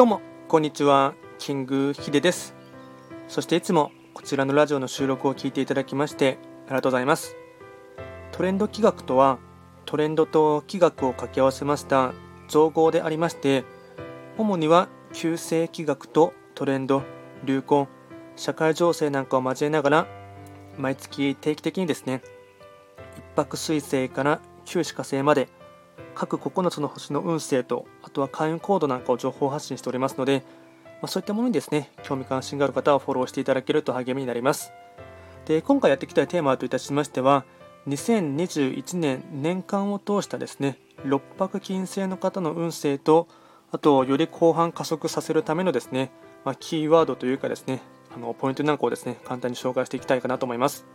どうも。こんにちは。キングヒデです。そしていつもこちらのラジオの収録を聞いていただきましてありがとうございます。トレンド企画とはトレンドと企画を掛け合わせました造語でありまして主には旧世企画とトレンド流行社会情勢なんかを交えながら毎月定期的にですね一泊水星から旧歯火星まで各9つの星の運勢とあとは開運コードなんかを情報発信しておりますので、まあ、そういったものにですね興味関心がある方はフォローしていただけると励みになります。で今回やっていきたいテーマといたしましては2021年年間を通したですね六白金星の方の運勢とあとより後半加速させるためのですね、まあ、キーワードというかですねあのポイントなんかをですね簡単に紹介していきたいかなと思います。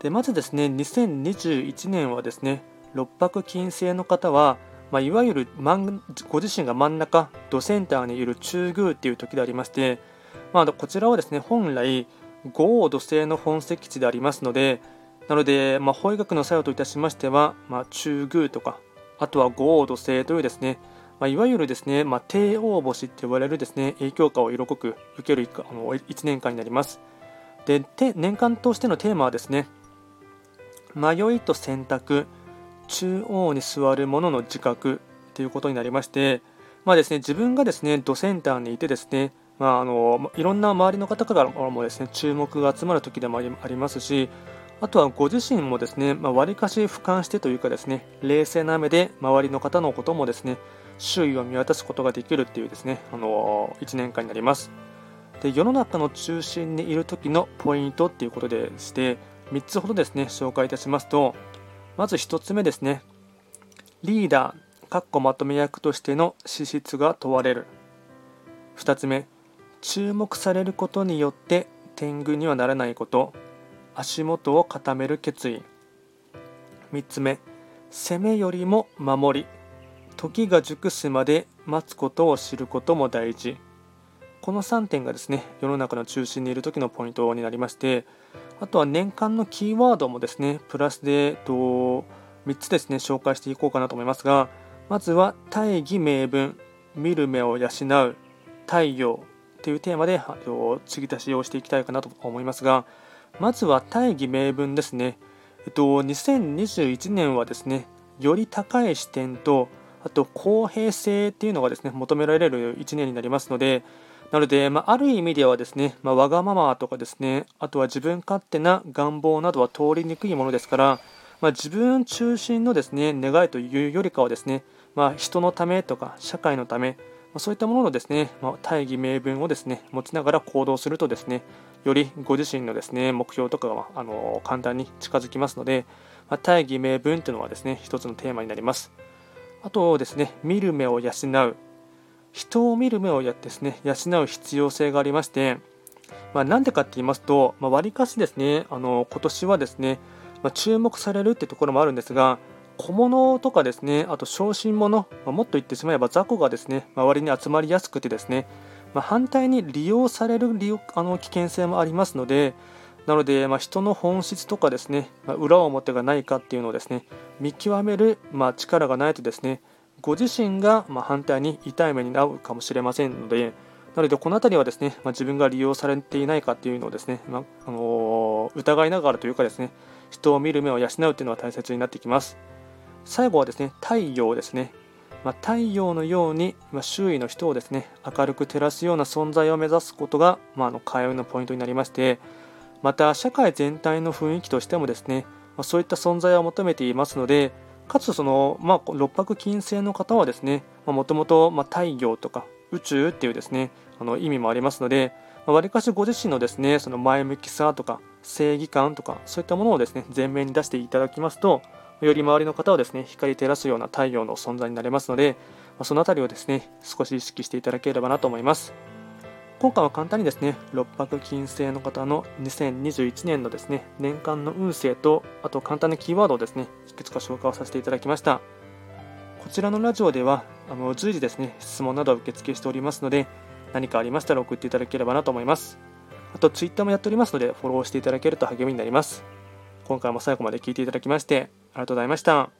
でまずですね2021年はですね六白金星の方は、まあ、いわゆるご自身が真ん中ドセンターにいる中宮っていう時でありまして、まあ、こちらはですね本来五王土星の本石地でありますのでなので、まあ、法医学の作用といたしましては、まあ、中宮とかあとは五王土星というですねまあ、いわゆるですね、まあ、帝王星って呼ばれるですね影響下を色濃く受けるあの1年間になります。で年間としてのテーマはですね迷いと選択中央に座る者の自覚ということになりまして、まあですね、自分がですねドセンターにいてですね、まあ、あのいろんな周りの方からもですね注目が集まる時でもありますしあとはご自身もですね、まあ、割かし俯瞰してというかですね冷静な目で周りの方のこともですね周囲を見渡すことができるっていうですねあの1年間になります。で世の中の中心にいる時のポイントっていうことでして3つほどですね紹介いたしますとまず1つ目ですね。リーダー、かっこまとめ役としての資質が問われる。2つ目、注目されることによって天狗にはならないこと、足元を固める決意。3つ目、攻めよりも守り、時が熟すまで待つことを知ることも大事。この3点がですね、世の中の中心にいる時のポイントになりまして、あとは年間のキーワードもですね、プラスでと3つですね、紹介していこうかなと思いますが、まずは大義名分、見る目を養う、太陽というテーマで継ぎ足しをしていきたいかなと思いますが、まずは大義名分ですね。えっと、2021年はですね、より高い視点と、あと公平性っていうのがですね、求められる1年になりますので、なので、まあ、ある意味ではですね、まあ、わがままとかですね、あとは自分勝手な願望などは通りにくいものですから、まあ、自分中心のですね、願いというよりかはですね、まあ、人のためとか社会のため、ま、そういったもののですね、ま、大義名分をですね、持ちながら行動するとですね、よりご自身のですね、目標とかがあの簡単に近づきますので、ま、大義名分というのはですね、一つのテーマになります。あとですね、見る目を養う。人を見る目をやですね養う必要性がありまして、まあ、なんでかって言いますと、まあ、割かしですねあの今年はですね、まあ、注目されるってところもあるんですが小物とかですねあと小心者、まあ、もっと言ってしまえば雑魚がですね周りに集まりやすくてですね、まあ、反対に利用される利用あの危険性もありますのでなので、まあ、人の本質とかですね、ま、裏表がないかっていうのをですね見極める、ま、力がないとですねご自身がま反対に痛い目に遭うかもしれませんので、なのでこの辺りはですね、ま自分が利用されていないかっていうのをですね、まあのー、疑いながらというかですね、人を見る目を養うというのは大切になってきます。最後はですね、太陽ですね。まあ、太陽のように、ま周囲の人をですね、明るく照らすような存在を目指すことが、まあ、の開運のポイントになりまして、また社会全体の雰囲気としてもですね、まそういった存在を求めていますので、かつその、まあ、六白金星の方はですねもともと太陽とか宇宙っていうですねあの意味もありますのでわりかしご自身のですねその前向きさとか正義感とかそういったものをですね前面に出していただきますとより周りの方はですね光照らすような太陽の存在になれますのでまその辺りをですね少し意識していただければなと思います。今回は簡単にですね、六白金星の方の2021年のですね、年間の運勢と、あと簡単なキーワードをですね、いくつか紹介をさせていただきました。こちらのラジオでは、あの随時ですね、質問などを受付しておりますので、何かありましたら送っていただければなと思います。あと、Twitter もやっておりますので、フォローしていただけると励みになります。今回も最後まで聞いていただきまして、ありがとうございました。